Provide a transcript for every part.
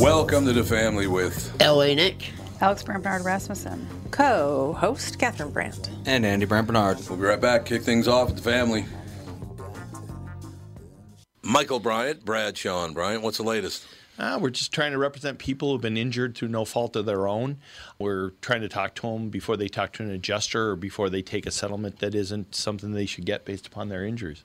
Welcome to the family with L.A. Nick. Alex Brandt Bernard Rasmussen. Co-host Catherine Brandt. And Andy Brandt Bernard. We'll be right back. Kick things off with the family. Michael Bryant, Brad Sean Bryant. What's the latest? Uh, we're just trying to represent people who've been injured through no fault of their own. We're trying to talk to them before they talk to an adjuster or before they take a settlement that isn't something they should get based upon their injuries.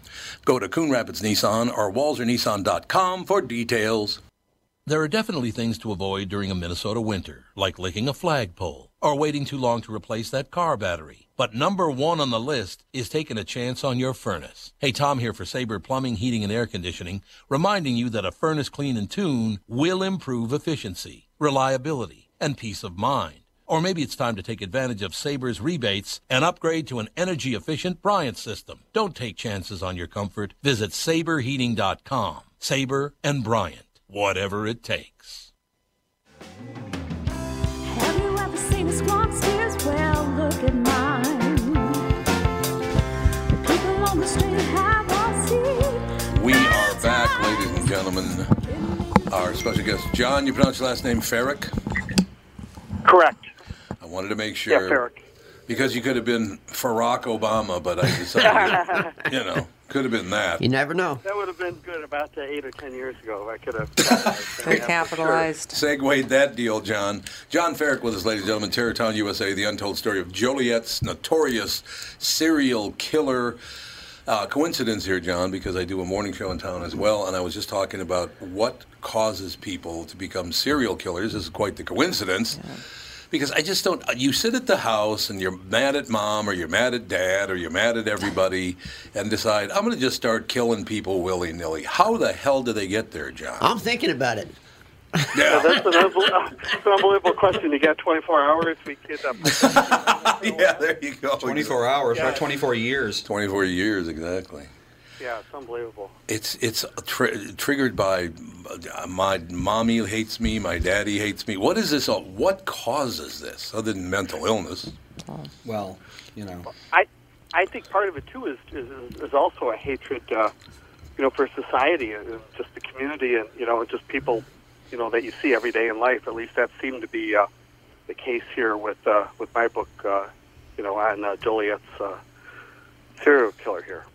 Go to Coon Rapids Nissan or WalserNissan.com for details. There are definitely things to avoid during a Minnesota winter, like licking a flagpole or waiting too long to replace that car battery. But number one on the list is taking a chance on your furnace. Hey, Tom here for Sabre Plumbing, Heating, and Air Conditioning, reminding you that a furnace clean and tune will improve efficiency, reliability, and peace of mind. Or maybe it's time to take advantage of Sabre's rebates and upgrade to an energy efficient Bryant system. Don't take chances on your comfort. Visit saberheating.com. Sabre and Bryant, whatever it takes. Have you ever seen a squawk stairs? Well, look at mine. The people on the street have all seen. We are back, ladies and gentlemen. Our special guest, John, you pronounce your last name Ferak? Correct. I wanted to make Yeah, sure. Because you could have been Barack Obama, but I decided, you know, could have been that. You never know. That would have been good about eight or ten years ago. If I could have Recapitalized. Segwayed that deal, John. John Ferak with us, ladies and gentlemen. Terror Town, USA, the untold story of Joliet's notorious serial killer. Uh, coincidence here, John, because I do a morning show in town as well, and I was just talking about what causes people to become serial killers. This is quite the coincidence. Because I just don't. You sit at the house and you're mad at mom, or you're mad at dad, or you're mad at everybody, and decide, I'm going to just start killing people willy nilly. How the hell do they get there, John? I'm thinking about it. Yeah, that's an, unbel- it's an unbelievable question. You got 24 hours. We could. Uh, yeah, there you go. 24 hours, Yeah. not 24 years. 24 years, exactly. Yeah, it's unbelievable. It's it's tr- triggered by uh, my mommy hates me, my daddy hates me. What is this? all- What causes this, other than mental illness? Well, you know. I, I think part of it too is is, is also a hatred, uh, you know, for society and just the community and you know just people, you know, that you see every day in life. At least that seemed to be uh, the case here with uh, with my book, uh, you know, on uh, Joliet's uh, serial killer here.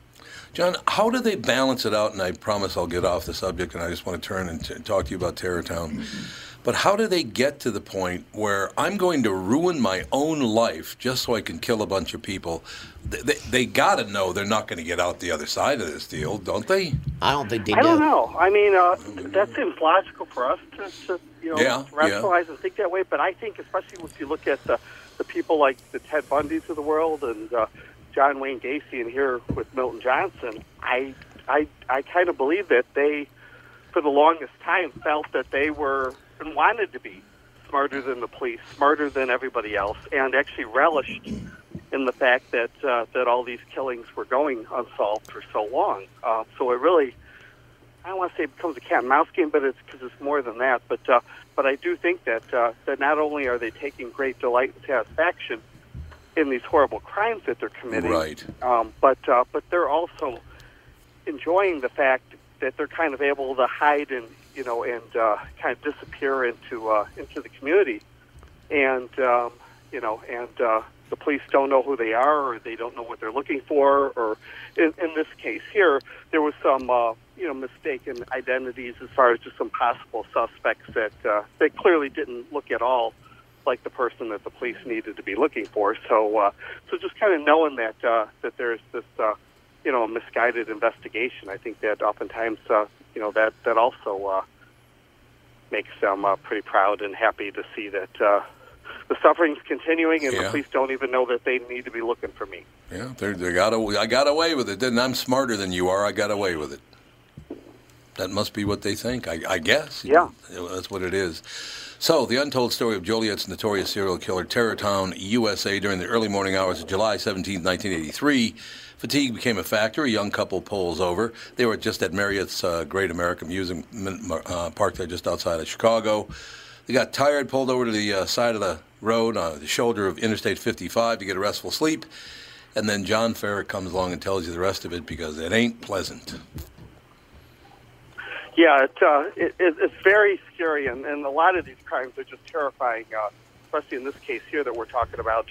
John, how do they balance it out? And I promise I'll get off the subject, and I just want to turn and t- talk to you about Terrortown. But how do they get to the point where I'm going to ruin my own life just so I can kill a bunch of people? They, they, they got to know they're not going to get out the other side of this deal, don't they? I don't think they I do. don't know. I mean, uh, that seems logical for us to, to you know, Yeah, rationalize and think that way. But I think, especially if you look at the, the people like the Ted Bundys of the world and uh, John Wayne Gacy, and here with Milton Johnson, I, I, I kind of believe that they, for the longest time, felt that they were and wanted to be smarter than the police, smarter than everybody else, and actually relished in the fact that uh, that all these killings were going unsolved for so long. Uh, so it really, I don't want to say it becomes a cat and mouse game, but it's because it's more than that. But uh, but I do think that uh, that not only are they taking great delight and satisfaction in these horrible crimes that they're committing, Right. um, but uh, but they're also enjoying the fact that they're kind of able to hide and you know and uh, kind of disappear into uh, into the community, and um, you know and uh, the police don't know who they are or they don't know what they're looking for or in, in this case here there was some uh, you know mistaken identities as far as just some possible suspects that uh, that clearly didn't look at all like the person that the police needed to be looking for. So, uh, so just kind of knowing that uh, that there's this, uh, you know, misguided investigation. I think that oftentimes, uh, you know, that that also uh, makes them uh, pretty proud and happy to see that uh, the suffering's continuing, and Yeah. the police don't even know that they need to be looking for me. Yeah, they they got away, I got away with it. Didn't I'm smarter than you are. I got away with it. That must be what they think. I, I guess. Yeah. that's what it is. So, the untold story of Joliet's notorious serial killer, Terrortown, USA, during the early morning hours of July 17, 1983. Fatigue became a factor. A young couple pulls over. They were just at Marriott's uh, Great American Museum, uh, parked there just outside of Chicago. They got tired, pulled over to the uh, side of the road on the shoulder of Interstate 55 to get a restful sleep. And then John Ferak comes along and tells you the rest of it because it ain't pleasant. Yeah, it, uh, it, it, it's very scary, and, and a lot of these crimes are just terrifying, uh, especially in this case here that we're talking about.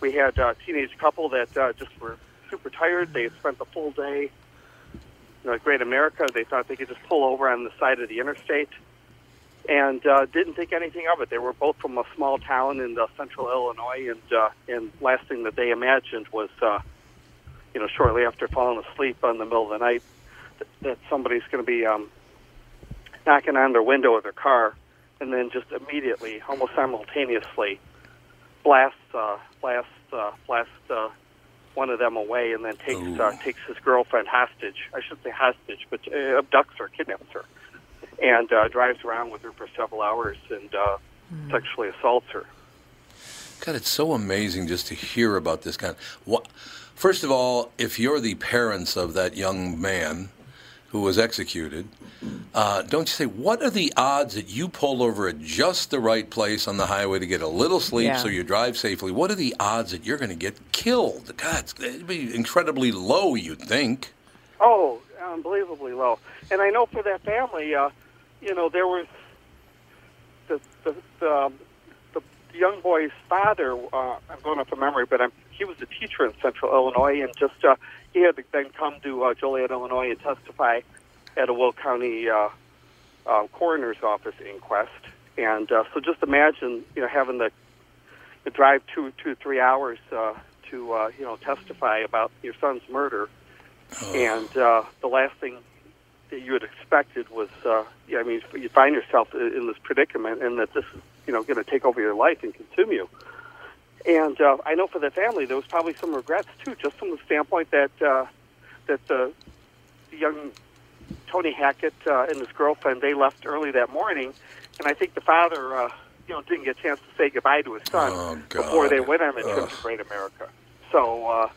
We had a teenage couple that uh, just were super tired. They had spent the full day you know, Great America. They thought they could just pull over on the side of the interstate and uh, didn't think anything of it. They were both from a small town in uh, central Illinois, and uh, and last thing that they imagined was, uh, you know, shortly after falling asleep in the middle of the night, that somebody's going to be um, knocking on their window of their car, and then just immediately, almost simultaneously, blast uh, blast uh, blast uh, one of them away, and then takes uh, takes his girlfriend hostage. I should say hostage, but uh, abducts her, kidnaps her, and uh, drives around with her for several hours and uh, sexually assaults her. God, it's so amazing just to hear about this kind. What, first of all, if you're the parents of that young man who was executed, uh, don't you say, what are the odds that you pull over at just the right place on the highway to get a little sleep Yeah. so you drive safely? What are the odds that you're going to get killed? God, it's- it'd be incredibly low, you'd think. Oh, unbelievably low. And I know for that family, uh, you know, there was the the the, um, the young boy's father. Uh, I'm going off of memory, but I'm, he was a teacher in Central Illinois, and just uh, he had to then come to uh, Joliet, Illinois, and testify at a Will County uh, uh, coroner's office inquest. And uh, so, just imagine, you know, having to, to drive two, two, three hours uh, to, uh, you know, testify about your son's murder. And uh, the last thing that you had expected was, uh, yeah, I mean, you find yourself in in this predicament, and that this is, you know, going to take over your life and consume you. And uh, I know for the family, there was probably some regrets too, just from the standpoint that uh, that the, the young Tony Hackett uh, and his girlfriend they left early that morning, and I think the father, uh, you know, didn't get a chance to say goodbye to his son Oh, before they went on the trip to Great America. So uh,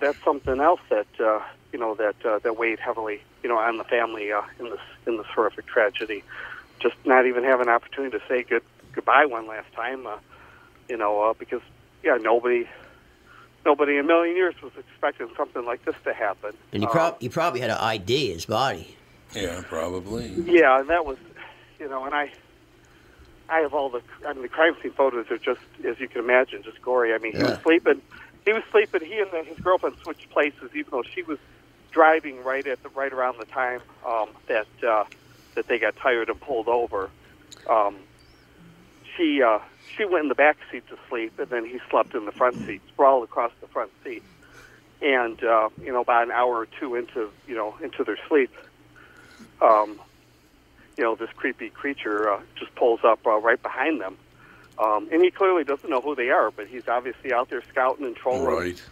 that's something else that uh, you know that uh, that weighed heavily, you know, on the family uh, in this in this horrific tragedy. Just not even have an opportunity to say good goodbye one last time, uh, you know, uh, because yeah, nobody. Nobody in a million years was expecting something like this to happen. And he, Uh, prob- he probably had an ID his body. Yeah, probably. yeah, and that was, you know, and I, I have all the, I mean, the crime scene photos are just, as you can imagine, just gory. I mean, he was sleeping, he was sleeping. He and then his girlfriend switched places, even though she was driving right at the right around the time um, that uh, that they got tired and pulled over. Um, she uh, she went in the back seat to sleep, and then he slept in the front seat, sprawled across the front seat. And uh, you know, about an hour or two into you know into their sleep, um, you know, this creepy creature uh, just pulls up uh, right behind them. Um, and he clearly doesn't know who they are, but he's obviously out there scouting and trolling Right.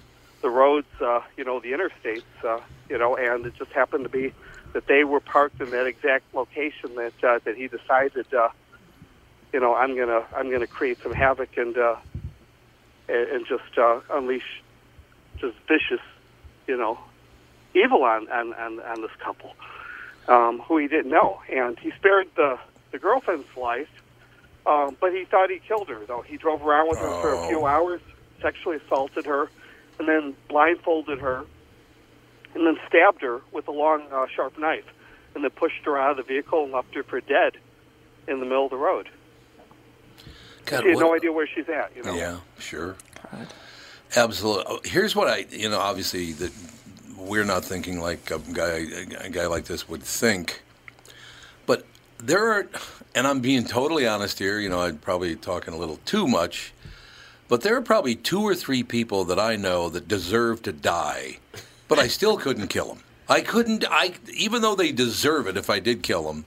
the roads, uh, you know, the interstates, uh, you know, and it just happened to be that they were parked in that exact location that uh, that he decided, uh, you know, I'm gonna I'm gonna create some havoc and uh, and, and just uh, unleash just vicious, you know, evil on on on, on this couple um, who he didn't know, and he spared the the girlfriend's life, um, but he thought he killed her. Though he drove around with her for a few hours, sexually assaulted her, and then blindfolded her, and then stabbed her with a long, uh, sharp knife, and then pushed her out of the vehicle and left her for dead in the middle of the road. God, she had what- no idea where she's at. You know. Yeah, sure. Absolutely. Oh, Here's what I, you know, obviously that we're not thinking like a guy, a guy like this would think, but there are, and I'm being totally honest here. You know, I'm probably talking a little too much, but there are probably two or three people that I know that deserve to die, but I still couldn't kill them. I couldn't. I even though they deserve it, if I did kill them,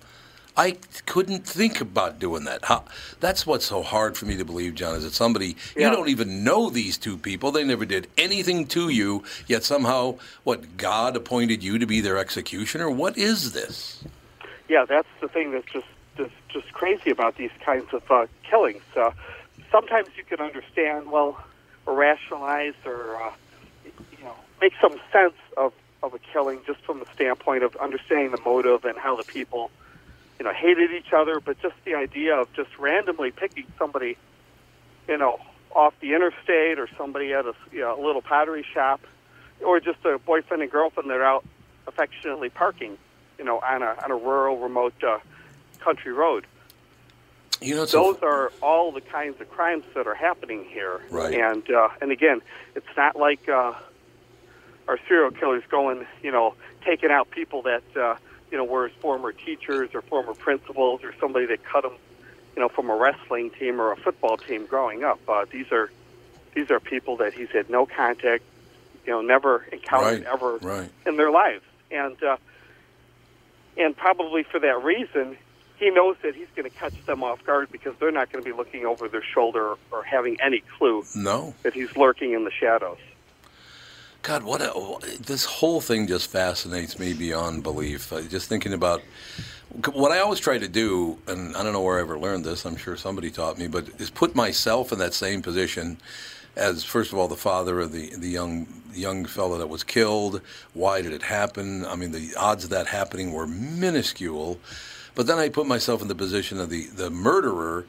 I couldn't think about doing that. How, that's what's so hard for me to believe, John, is that somebody Yeah. you don't even know these two people. They never did anything to you, yet somehow, what God appointed you to be their executioner? What is this? yeah, that's the thing that's just just, just crazy about these kinds of uh, killings. Uh, sometimes you can understand, well, or rationalize, or uh, you know, make some sense of of a killing just from the standpoint of understanding the motive and how the people, you know, hated each other. But just the idea of just randomly picking somebody, you know, off the interstate or somebody at a, you know, a little pottery shop, or just a boyfriend and girlfriend that are out affectionately parking, you know, on a on a rural, remote uh, country road. You know, it's a- those are all the kinds of crimes that are happening here. Right. And uh, and again, it's not like uh, our serial killers going, you know, taking out people that uh, you know were his former teachers or former principals or somebody that cut them, you know, from a wrestling team or a football team growing up. Uh, these are these are people that he's had no contact, you know, never encountered Right, ever right. in their lives, and uh, and probably for that reason, he knows that he's going to catch them off guard because they're not going to be looking over their shoulder or having any clue no. that he's lurking in the shadows. God, what a, this whole thing just fascinates me beyond belief. Uh, just thinking about what I always try to do, and I don't know where I ever learned this. I'm sure somebody taught me, but is put myself in that same position as first of all the father of the the young young fellow that was killed. Why did it happen? I mean, the odds of that happening were minuscule. But then I put myself in the position of the the murderer,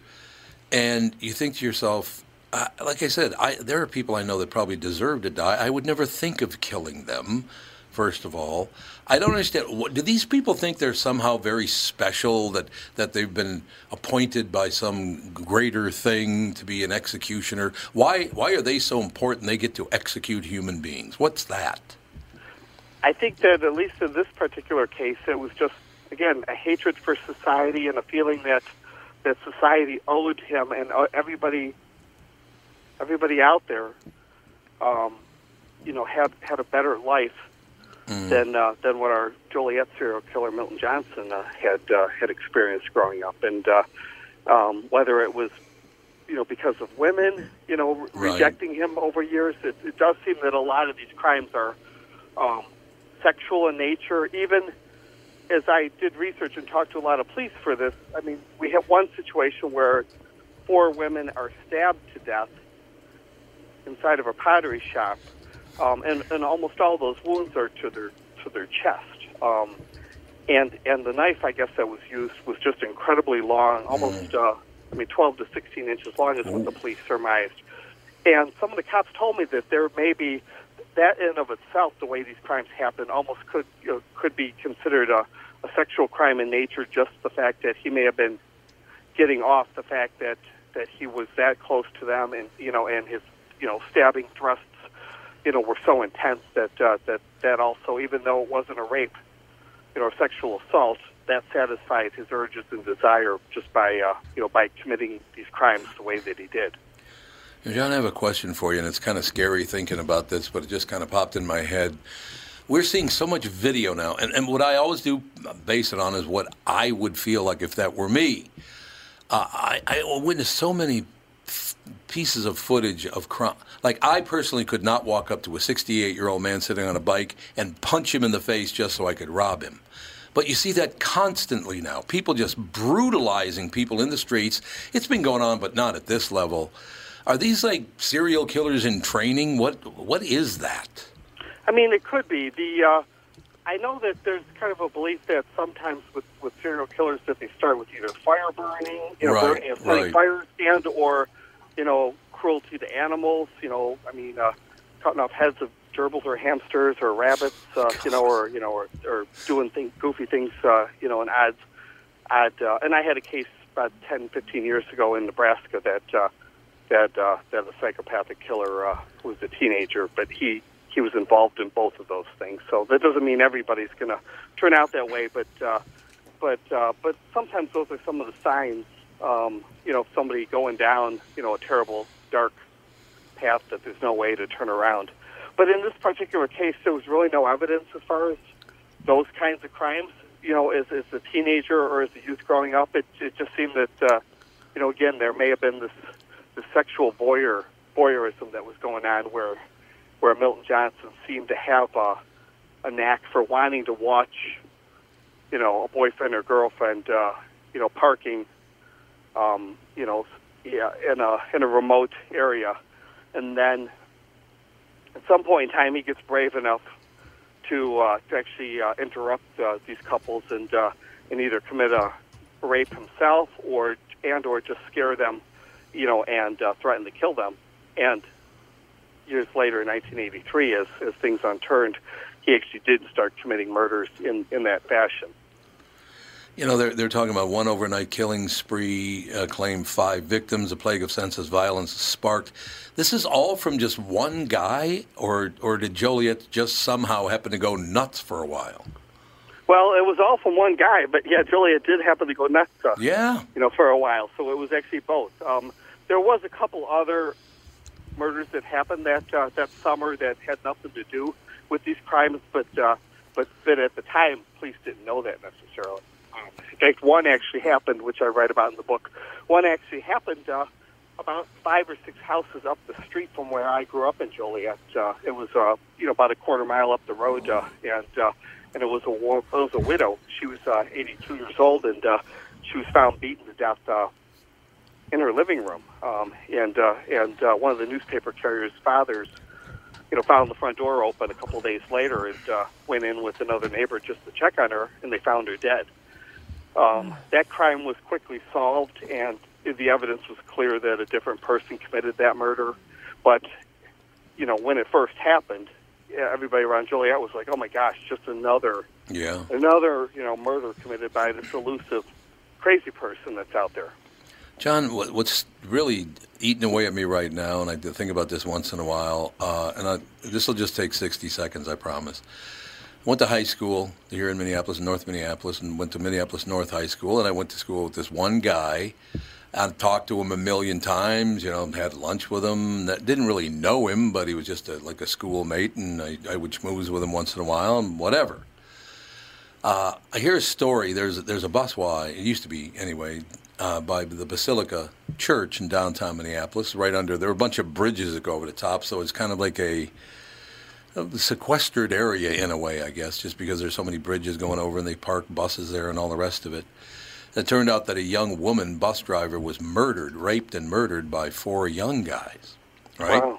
and you think to yourself, like I said, I, there are people I know that probably deserve to die. I would never think of killing them. First of all, I don't understand. What, do these people think they're somehow very special? That that they've been appointed by some greater thing to be an executioner? Why why are they so important? They get to execute human beings. What's that? I think that at least in this particular case, it was just again a hatred for society and a feeling that that society owed him and uh, everybody everybody out there, um, you know, had had a better life than uh, than what our Joliet serial killer Milton Johnson uh, had uh, had experienced growing up, and uh, um, whether it was you know because of women, you know, re- Right. rejecting him over years, it, it does seem that a lot of these crimes are um, sexual in nature. Even as I did research and talked to a lot of police for this, I mean, we have one situation where four women are stabbed to death inside of a pottery shop, um, and and almost all those wounds are to their to their chest. Um, and and the knife, I guess that was used was just incredibly long, almost uh, I mean, 12 to 16 inches long is what the police surmised. And some of the cops told me that there may be that in of itself, the way these crimes happen, almost could you know, could be considered a, a sexual crime in nature. Just the fact that he may have been getting off the fact that that he was that close to them, and you know, and his you know stabbing thrusts, you know, were so intense that uh, that that also, even though it wasn't a rape, you know, or sexual assault, that satisfied his urges and desire just by uh, you know by committing these crimes the way that he did. John, I have a question for you, and it's kind of scary thinking about this, but it just kind of popped in my head. We're seeing so much video now, and, and what I always do base it on is what I would feel like if that were me. Uh, I, I witnessed so many pieces of footage of crime. Like, I personally could not walk up to a 68 year old man sitting on a bike and punch him in the face just so I could rob him. But you see that constantly now. People just brutalizing people in the streets. It's been going on, but not at this level. Are these like serial killers in training? What What is that? I mean, it could be the. Uh, I know that there's kind of a belief that sometimes with, with serial killers that they start with either fire burning, you know, Right, burning right. fires, and or you know, cruelty to animals. You know, I mean, uh, cutting off heads of gerbils or hamsters or rabbits. Uh, you know, or you know, or, or doing things, goofy things. Uh, you know, in odd, odd. Uh, and I had a case about 10, 15 years ago in Nebraska that. Uh, that uh, that a psychopathic killer uh, was a teenager, but he he was involved in both of those things. So that doesn't mean everybody's going to turn out that way, but uh, but uh, but sometimes those are some of the signs. Um, you know, somebody going down you know a terrible dark path that there's no way to turn around. But in this particular case, there was really no evidence as far as those kinds of crimes. You know, as, as a teenager or as a youth growing up, it, it just seemed that uh, you know again there may have been this the sexual voyeur voyeurism that was going on where where Milton Johnson seemed to have a, a knack for wanting to watch you know a boyfriend or girlfriend uh, you know parking um, you know yeah, in a in a remote area and then at some point in time he gets brave enough to uh, to actually uh, interrupt uh, these couples and uh, and either commit a rape himself or and or just scare them you know, and uh, threatened to kill them. And years later, in 1983, as, as things unturned, he actually did start committing murders in, in that fashion. You know, they're, they're talking about one overnight killing spree, uh, claimed five victims, a plague of senseless violence sparked. This is all from just one guy, or, or did Joliet just somehow happen to go nuts for a while? Well, it was all from one guy, but yeah, Joliet did happen to go nuts. Uh, Yeah. you know, for a while. So it was actually both. Um, there was a couple other murders that happened that uh, that summer that had nothing to do with these crimes, but uh, but but at the time, police didn't know that necessarily. In fact, one actually happened, which I write about in the book. One actually happened uh, about five or six houses up the street from where I grew up in Joliet. Uh, it was uh, you know about a quarter mile up the road, uh, and uh, and it was a wo- it was a widow. She was uh, 82 years old, and uh, she was found beaten to death uh, in her living room. Um, and uh, and uh, one of the newspaper carrier's fathers, you know, found the front door open a couple of days later and uh, went in with another neighbor just to check on her, and they found her dead. Um, that crime was quickly solved, and the evidence was clear that a different person committed that murder. But you know, when it first happened, everybody around Joliet was like, "Oh my gosh, just another Yeah. another you know murder committed by this elusive, crazy person that's out there." John, what's really eating away at me right now, and I think about this once in a while, uh, and this will just take 60 seconds, I promise. Went to high school here in Minneapolis, North Minneapolis, and went to Minneapolis North High School, and I went to school with this one guy. I talked to him a million times, you know, had lunch with him. That didn't really know him, but he was just a, like a schoolmate, and I, I would schmooze with him once in a while, and whatever. Uh, I hear a story. There's there's a busway. It used to be anyway uh, by the Basilica Church in downtown Minneapolis. Right under there are a bunch of bridges that go over the top, so it's kind of like a sequestered area in a way, I guess, just because there's so many bridges going over and they park buses there and all the rest of it. It turned out that a young woman bus driver was murdered, raped, and murdered by four young guys. Right? Wow.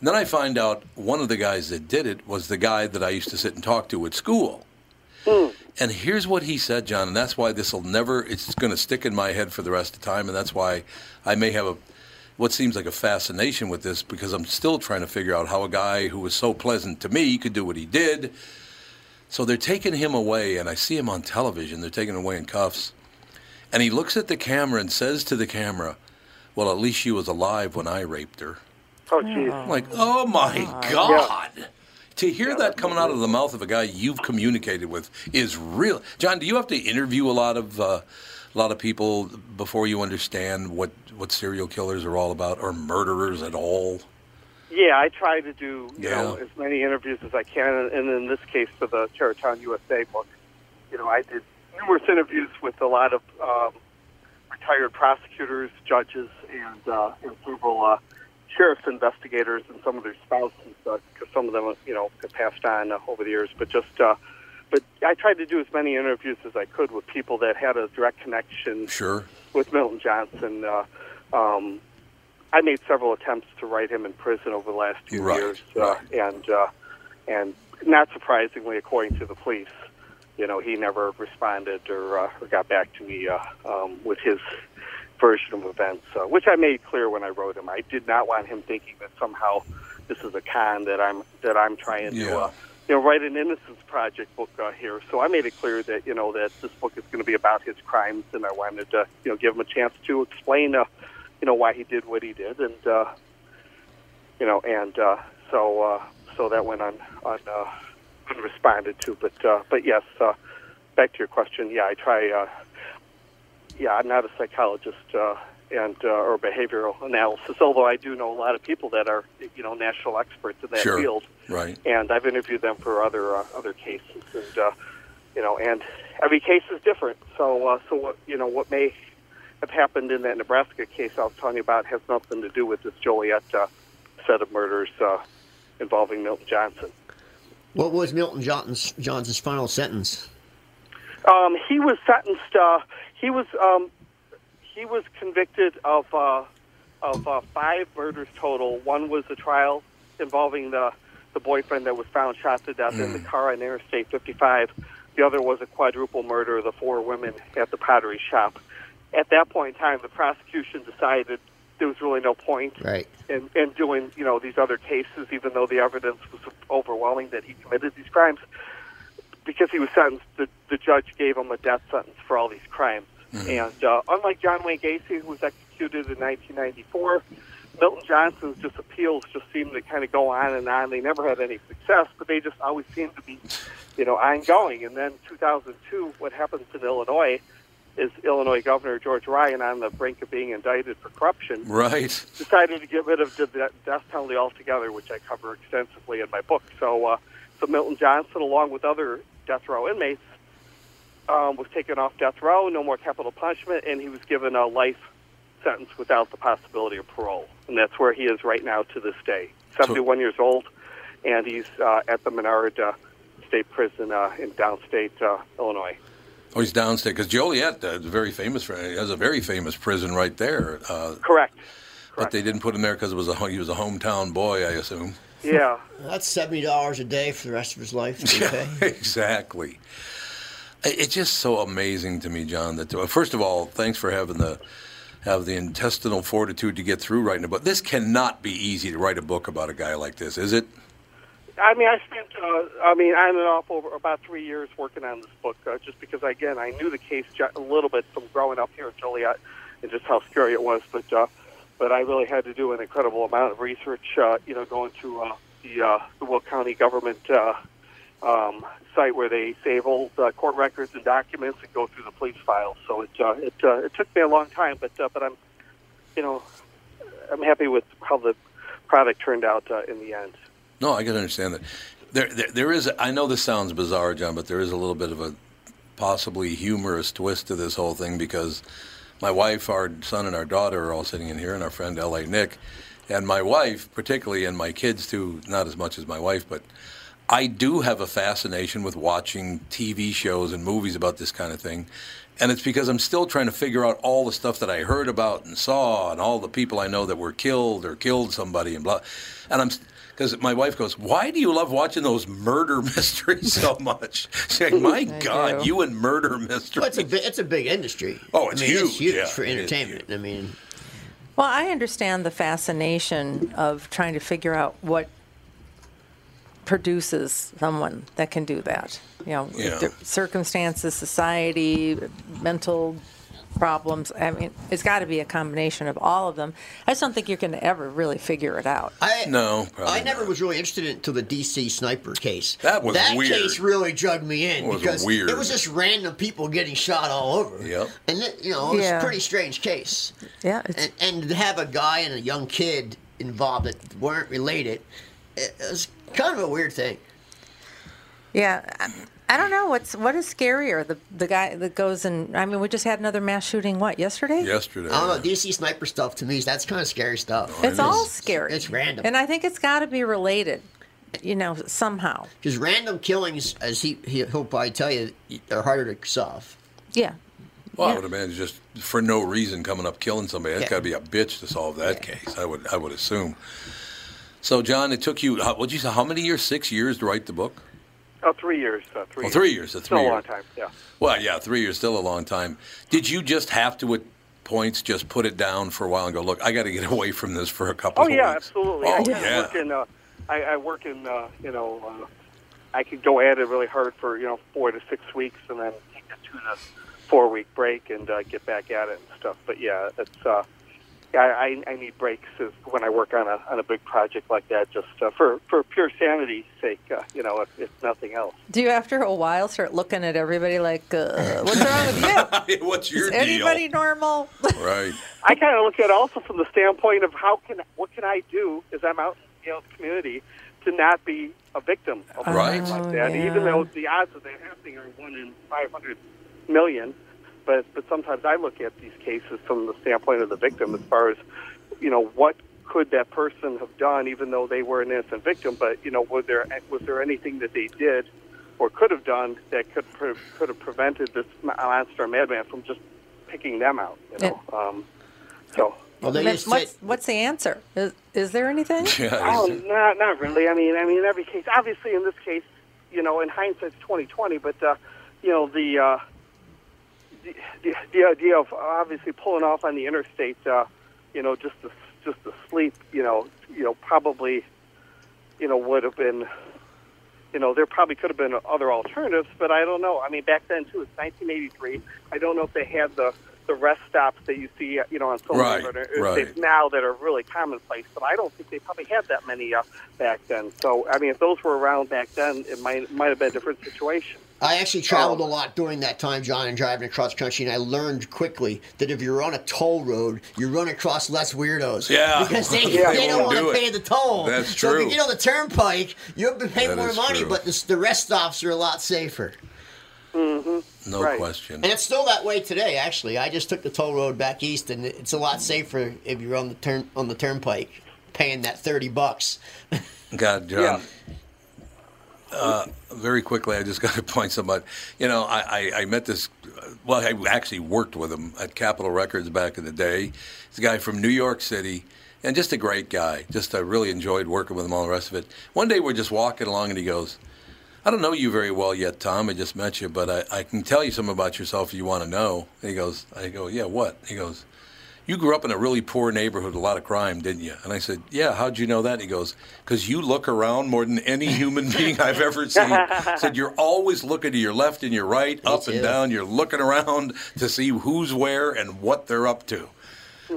And then I find out one of the guys that did it was the guy that I used to sit and talk to at school. Hmm. And here's what he said, John, and that's why this will never, it's going to stick in my head for the rest of time, and that's why I may have a, what seems like a fascination with this, because I'm still trying to figure out how a guy who was so pleasant to me could do what he did. So they're taking him away, and I see him on television. They're taking him away in cuffs. And he looks at the camera and says to the camera, Well, at least she was alive when I raped her. Oh, geez. I'm like, oh my God. To hear that coming out of the mouth of a guy you've communicated with is real. John, do you have to interview a lot of uh, a lot of people before you understand what, what serial killers are all about or murderers at all? Yeah, I try to do you Yeah. know as many interviews as I can, and in this case for the Terror Town USA book, you know, I did numerous interviews with a lot of um, retired prosecutors, judges, and, uh, and several uh, sheriff's investigators and some of their spouses, because some of them, you know, have passed on uh, over the years. But just, uh, but I tried to do as many interviews as I could with people that had a direct connection Sure. with Milton Johnson. Uh, um, I made several attempts to write him in prison over the last few Right, years, uh, and uh, and not surprisingly, according to the police, you know, he never responded or, uh, or got back to me uh, um, with his version of events, uh, which I made clear when I wrote him. I did not want him thinking that somehow this is a con that I'm that I'm trying to. Yeah. Uh, you know, write an innocence project book uh, here. So I made it clear that you know that this book is going to be about his crimes, and I wanted to you know give him a chance to explain, uh, you know, why he did what he did, and uh, you know, and uh, so uh, so that went on on uh, unresponded to. But uh, but yes, uh, back to your question. Yeah, I try. Uh, yeah, I'm not a psychologist uh, and uh, or behavioral analysis, although I do know a lot of people that are you know national experts in that Sure. field Right. and I've interviewed them for other uh, other cases, and uh, you know, and every case is different. So, uh, so what you know, what may have happened in that Nebraska case I was telling you about has nothing to do with this Joliet uh, set of murders uh, involving Milton Johnson. What was Milton Johnson's, Johnson's final sentence? Um, he was sentenced. Uh, he was um, he was convicted of uh, of uh, five murders total. One was a trial involving the the boyfriend that was found shot to death in the car on Interstate 55. The other was a quadruple murder of the four women at the pottery shop. At that point in time, the prosecution decided there was really no point Right. in, in doing you know these other cases, even though the evidence was overwhelming that he committed these crimes. Because he was sentenced, the, the judge gave him a death sentence for all these crimes. And uh, unlike John Wayne Gacy, who was executed in 1994, Milton Johnson's just appeals just seemed to kind of go on and on. They never had any success, but they just always seemed to be, you know, ongoing. And then 2002, what happens in Illinois is Illinois Governor George Ryan, on the brink of being indicted for corruption, Right. decided to get rid of the death penalty altogether, which I cover extensively in my book. So, uh, so Milton Johnson, along with other death row inmates, um, was taken off death row, no more capital punishment, and he was given a life sentence without the possibility of parole. And that's where he is right now to this day. 71 years old, and he's uh, at the Menard uh, State Prison uh, in downstate uh, Illinois. Oh, he's downstate because Joliet uh, is very famous for has a very famous prison right there. Uh, Correct. But they didn't put him there because it was a he was a hometown boy, I assume. Yeah. That's seventy dollars a day for the rest of his life. to Yeah, exactly. It's just so amazing to me, John. That first of all, thanks for having the have the intestinal fortitude to get through writing a book. This cannot be easy to write a book about a guy like this, is it? I mean, I spent, uh, I mean, on and off over about three years working on this book, uh, just because, again, I knew the case a little bit from growing up here in Joliet and just how scary it was. But, uh, but I really had to do an incredible amount of research, uh, you know, going to uh, the, uh, the Will County government uh, um, site where they save old uh, court records and documents and go through the police files. So it, uh, it, uh, it took me a long time, but, uh, but I'm, you know, I'm happy with how the product turned out uh, in the end. No, I can understand that. There, there, there is. I know this sounds bizarre, John, but there is a little bit of a possibly humorous twist to this whole thing because my wife, our son, and our daughter are all sitting in here, and our friend L.A. Nick, And my wife, particularly, and my kids too, not as much as my wife, but I do have a fascination with watching TV shows and movies about this kind of thing. And it's because I'm still trying to figure out all the stuff that I heard about and saw, and all the people I know that were killed or killed somebody, and blah. And I'm because my wife goes, "Why do you love watching those murder mysteries so much?" She's like, "My God, do. you and murder mysteries." Well, it's a it's a big industry. Oh, it's I mean, It's huge, huge yeah, for it is entertainment. I mean, Well, I understand the fascination of trying to figure out what produces someone that can do that. You know, Yeah. circumstances, society, mental problems. I mean, it's got to be a combination of all of them. I just don't think you can ever really figure it out. I no, I never was really interested in until the DC sniper case. That was that weird. case really jugged me in It because weird. it was just random people getting shot all over. Yep. And it, you know, it was Yeah. a pretty strange case. Yeah. And, and to have a guy and a young kid involved that weren't related, it was kind of a weird thing. Yeah. I, I don't know what's what is scarier the the guy that goes and I mean we just had another mass shooting what yesterday Yesterday. I don't know. DC sniper stuff to me, that's kind of scary stuff. it's all scary It's random. and I think it's got to be related you know somehow Because random killings, as he, he he'll probably tell you, are harder to solve. yeah Well, I would imagine just for no reason coming up killing somebody. That's Yeah. got to be a bitch to solve that case. I would I would assume. So, John, it took you. What you say? How many years? Six years to write the book? Oh, three years. Uh, three. Oh, three years. That's Still three a long time. Yeah. Well, yeah, three years still a long time. Did you just have to at points just put it down for a while and go, look, I got to get away from this for a couple Oh of yeah, weeks? absolutely. Oh I yeah. work in. Uh, I, I work in. Uh, you know, uh, I could go at it really hard for you know four to six weeks, and then take a two to four week break and uh, get back at it and stuff. But yeah, it's. Uh, yeah, I, I need breaks as- when I work on a on a big project like that, just uh, for for pure sanity's sake. Uh, you know, if, if nothing else. do you after a while start looking at everybody like uh, what's wrong with you What's your is deal? anybody normal Right. I kind of look at it also from the standpoint of how can what can I do as I'm out in the community to not be a victim of Right. something like Oh, that. yeah. Even though the odds of that happening are one in 500 million, but but sometimes I look at these cases from the standpoint of the victim as far as you know what could that person have done even though they were an innocent victim but you know was there was there anything that they did or could have done that could pre- could have prevented this monster madman from just picking them out you know um, so Well, they what's, said, what's the answer is, is there anything Yeah. Oh, not not really. I mean, I mean, every case. Obviously, in this case, you know, in hindsight, it's twenty twenty. But uh, you know, the, uh, the the the idea of obviously pulling off on the interstate, uh, you know, just to just to sleep, you know, you know, probably, you know, would have been. You know, there probably could have been other alternatives, but I don't know. I mean, back then too, it's 1983. I don't know if they had the the rest stops that you see, you know, on so Right, interstates right. now that are really commonplace. But I don't think they probably had that many uh, back then. So, I mean, if those were around back then, it might might have been a different situation. I actually traveled oh. a lot during that time, John, and driving across country, and I learned quickly that if you're on a toll road, you run across less weirdos. Yeah. Because they, Yeah, they they don't won't want do to it. pay the toll. That's So if you get on the turnpike, you'll be paying That more money, true. but the, the rest stops are a lot safer. Mm-hmm. No Right. question. And it's still that way today, actually. I just took the toll road back east, and it's a lot safer if you're on the turn on the turnpike, paying that thirty bucks. God, John. Yeah. Uh, very quickly, I just got to point somebody. You know, I, I, I met this. Well, I actually worked with him at Capitol Records back in the day. He's a guy from New York City, and just a great guy. Just I really enjoyed working with him. All the rest of it. One day we're just walking along, and he goes, "I don't know you very well yet, Tom. I just met you, but I, I can tell you something about yourself if you want to know." And he goes, "I go, yeah, what?" He goes, you grew up in a really poor neighborhood, a lot of crime, didn't you? And I said, Yeah, how'd you know that? And he goes, Because you look around more than any human being I've ever seen. said, You're always looking to your left and your right, up and down. You're looking around to see who's where and what they're up to.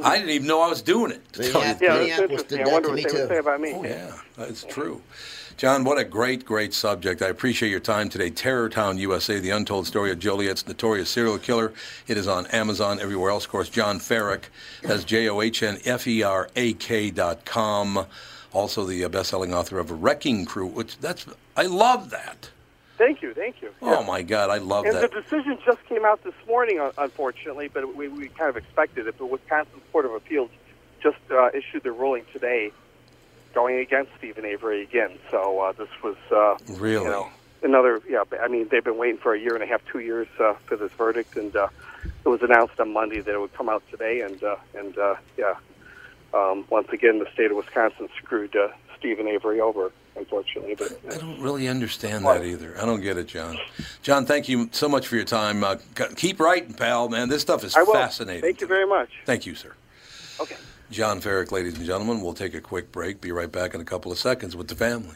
I didn't even know I was doing it. To tell you the Yeah. Minneapolis did. I wonder to what me, they would say about me. Oh, yeah, that's true. John, what a great, great subject. I appreciate your time today. Terror Town, USA, the untold story of Joliet's notorious serial killer. It is on Amazon, everywhere else. Of course, John Ferak. That's J O H N F E R A K dot com. Also, the uh, best selling author of Wrecking Crew, which that's, I love that. Thank you, thank you. Oh, my God, I love And that. the decision just came out this morning, unfortunately, but we, we kind of expected it. But Wisconsin Court of Appeals just uh, issued their ruling today, going against Steven Avery again. So uh, this was uh, Really? you know, another. Yeah, I mean they've been waiting for a year and a half, two years uh, for this verdict, and uh, it was announced on Monday that it would come out today. And uh, and uh, yeah, um, once again, the state of Wisconsin screwed uh, Steven Avery over, unfortunately. But I don't really understand that either. I don't get it, John. John, thank you so much for your time. Uh, keep writing, pal, man. This stuff is I will. fascinating. Thank you very much. Thank you, sir. Okay. John Ferak, ladies and gentlemen. We'll take a quick break. Be right back in a couple of seconds with the family.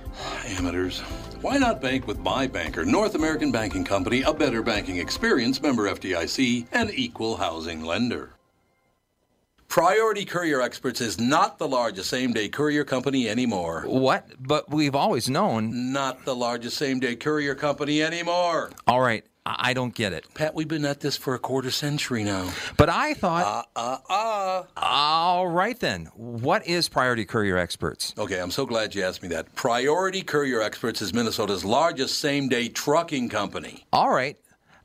Amateurs. Why not bank with my banker, North American Banking Company, a better banking experience, member FDIC, and equal housing lender? Priority Courier Experts is not the largest same day courier company anymore. What? But we've always known. Not the largest same day courier company anymore. All right, I don't get it. Pat, we've been at this for a quarter century now. But I thought. Uh, uh, uh. All right then. What is Priority Courier Experts? Okay, I'm so glad you asked me that. Priority Courier Experts is Minnesota's largest same day trucking company. All right.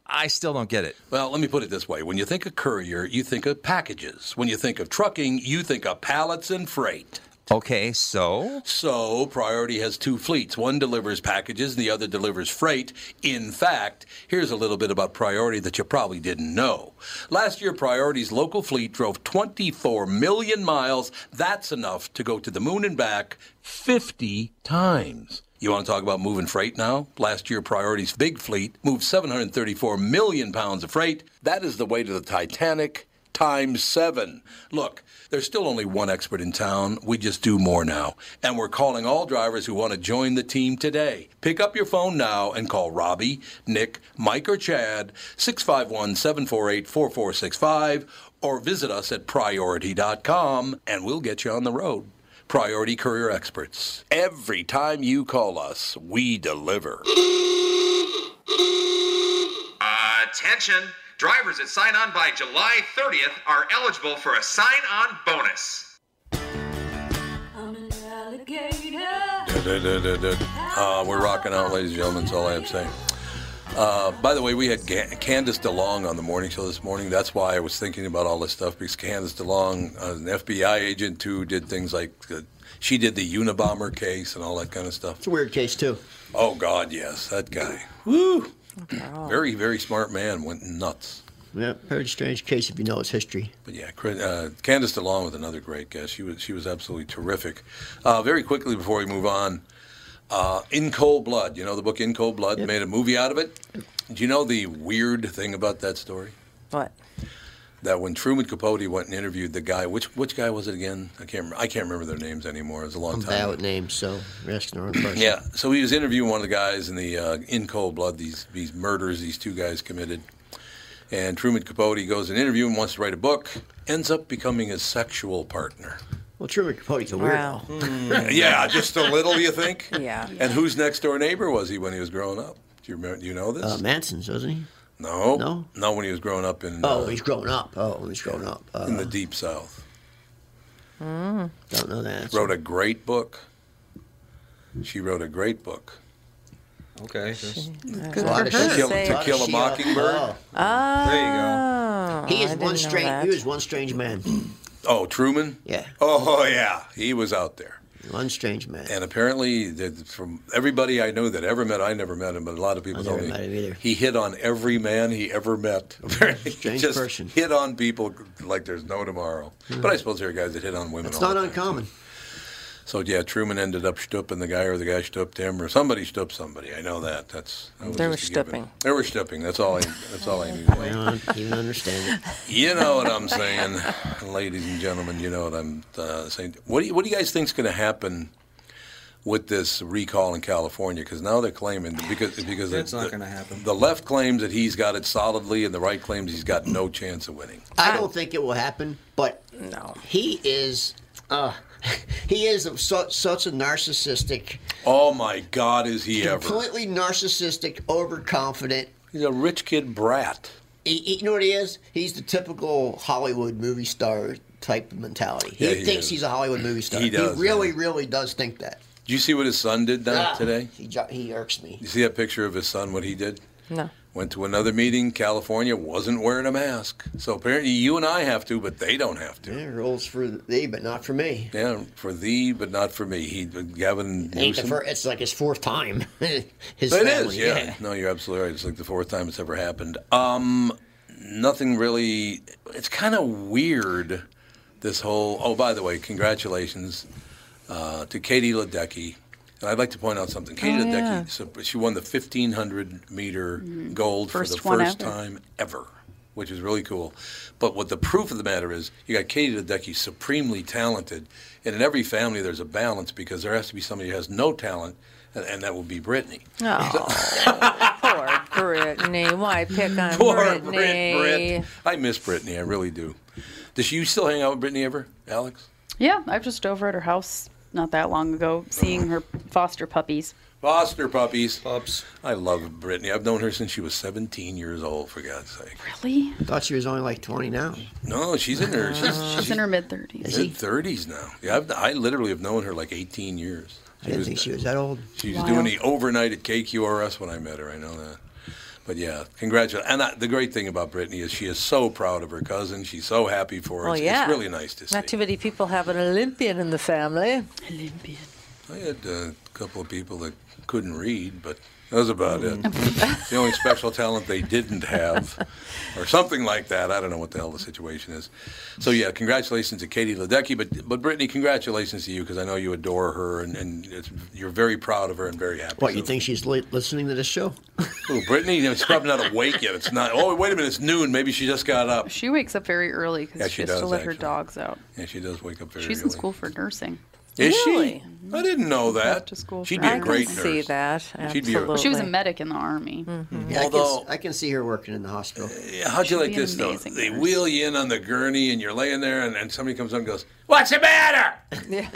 I still don't get it. Well, let me put it this way. When you think of courier, you think of packages. When you think of trucking, you think of pallets and freight. Okay, so? So, Priority has two fleets. One delivers packages, and the other delivers freight. In fact, here's a little bit about Priority that you probably didn't know. Last year, Priority's local fleet drove 24 million miles. That's enough to go to the moon and back 50 times. You want to talk about moving freight now? Last year, Priority's big fleet moved 734 million pounds of freight. That is the weight of the Titanic times seven. Look, there's still only one expert in town. We just do more now. And we're calling all drivers who want to join the team today. Pick up your phone now and call Robbie, Nick, Mike, or Chad, 651 748 4465, or visit us at priority.com and we'll get you on the road. Priority Courier Experts. Every time you call us, we deliver. Attention! Drivers that sign on by July 30th are eligible for a sign on bonus. Uh, we're rocking out, ladies and gentlemen. That's all I have to say. Uh, by the way, we had Ga- Candace DeLong on the morning show this morning. That's why I was thinking about all this stuff because Candace DeLong, uh, an FBI agent who did things like uh, she did the Unabomber case and all that kind of stuff. It's a weird case too. Oh God, yes, that guy. Woo! Very, very smart man. Went nuts. Yeah, very strange case if you know its history. But yeah, Chris- uh, Candace DeLong was another great guest. She was she was absolutely terrific. Uh, very quickly before we move on, uh, In Cold Blood. You know the book In Cold Blood. Made a movie out of it. Do you know the weird thing about that story? What? That when Truman Capote went and interviewed the guy, which which guy was it again? I can't remember, I can't remember their names anymore. It was a long I'm time. bad ago. with names, so you're asking the wrong person. Yeah, so he was interviewing one of the guys in the uh, in cold blood these these murders these two guys committed, and Truman Capote goes and interview him, wants to write a book, ends up becoming his sexual partner. Well, Truman Capote's a Wow. weirdo. yeah, just a little, you think? Yeah. And whose next door neighbor was he when he was growing up? Do you remember? Do you know this? Uh, Manson's, wasn't he? No, no, Not When he was growing up in Oh, uh, he's growing up. Oh, he's growing up. Uh, in the deep south, Mm. don't know that. wrote a great book. She wrote a great book. Okay. Just, Good for her. shit. Kill- to kill a She, uh, mockingbird. oh. Oh, There you go. He is didn't one know strange. He was one strange man. Oh, Truman. Yeah, Oh yeah, he was out there. One strange man. And apparently, from everybody I know that ever met, I never met him, but a lot of people I told never me met him either. he hit on every man he ever met. Apparently, Strange just person. hit on people like there's no tomorrow. But I suppose there are guys that hit on women. It's not uncommon. time. Uncommon. So yeah, Truman ended up stooping the guy, or the guy stooped him, or somebody stooped somebody. I know that. That's that They just were a given. stooping. They were stooping. That's all I. That's all I knew. I don't understand it. You know what I'm saying, ladies and gentlemen. You know what I'm uh, saying. What do you, What do you guys think's going to happen with this recall in California? Because now they're claiming because because It's the, not gonna happen. The left claims that he's got it solidly, and the right claims he's got no chance of winning. I don't think it will happen, but no, he is. Uh, he is a, su- such a narcissistic, Oh my God, is he ever? completely narcissistic, overconfident. He's a rich kid brat. He, he- you know what he is? He's the typical Hollywood movie star type of mentality. He, Yeah, he thinks is. he's a Hollywood movie star. He does, really, really does think that. Do you see what his son did down Ah, today? He, he irks me. You see that picture of his son? What he did? No. Went to another meeting. California wasn't wearing a mask. So apparently you and I have to, but they don't have to. Yeah, rules for thee, but not for me. Yeah, for thee, but not for me. He, Gavin Ain't the fir- it's like his fourth time. his It is, yeah. No, you're absolutely right. It's like the fourth time it's ever happened. Um, nothing really. It's kind of weird. This whole. Oh, by the way, congratulations uh, to Katie Ledecky. And I'd like to point out something. Katie Oh, Ledecky, yeah. so she won the 1500 meter mm-hmm. gold for the first ever. time ever, which is really cool. But what the proof of the matter is, you got Katie Ledecky, supremely talented, and in every family there's a balance because there has to be somebody who has no talent, and, and that would be Brittany. Oh, poor Brittany. Why pick on Poor Brittany? Brit, Brit. I miss Brittany. I really do. Does you still hang out with Brittany ever, Alex? Yeah, I was just over at her house not that long ago, seeing her foster puppies. Foster puppies. Pups. I love Brittany. I've known her since she was 17 years old, for God's sake. Really? I thought she was only like 20 now. No, she's in her. Ah. She's, She's in her mid thirties. mid 30s now. Yeah, I've, I literally have known her like 18 years. I didn't think she was that old. She was Wild. doing the overnight at KQRS when I met her. I know that. But yeah, congratulations. And I, the great thing about Brittany is she is so proud of her cousin. She's so happy for her. Well, it's, yeah. it's really nice to see. Not too many people have an Olympian in the family. Olympian. I had uh, a couple of people that couldn't read, but that was about it. Mm. It's the only special talent they didn't have, or something like that. I don't know what the hell the situation is. So yeah, congratulations to Katie Ledecky, but but Brittany, congratulations to you because I know you adore her and, and it's, you're very proud of her and very happy. What, you think she's li- listening to this show? Oh, Brittany, she's probably not awake yet. It's not. Oh, wait a minute, it's noon. Maybe she just got up. She wakes up very early because Yeah, she, she has to does, let her dogs out. Yeah, she does wake up very early. She's early. in school for nursing. Is Really? she? I didn't mm-hmm. know that. to school She'd be a nursing. great I nurse. can see that, She'd be a, Well, she was a medic in the army. Mm-hmm. Yeah, Although- I, can, I can see her working in the hospital. Yeah, how'd you She'd like be an this though? amazing They wheel you in on the gurney and you're laying there, and, and somebody comes up and goes, "What's the matter?" Yeah.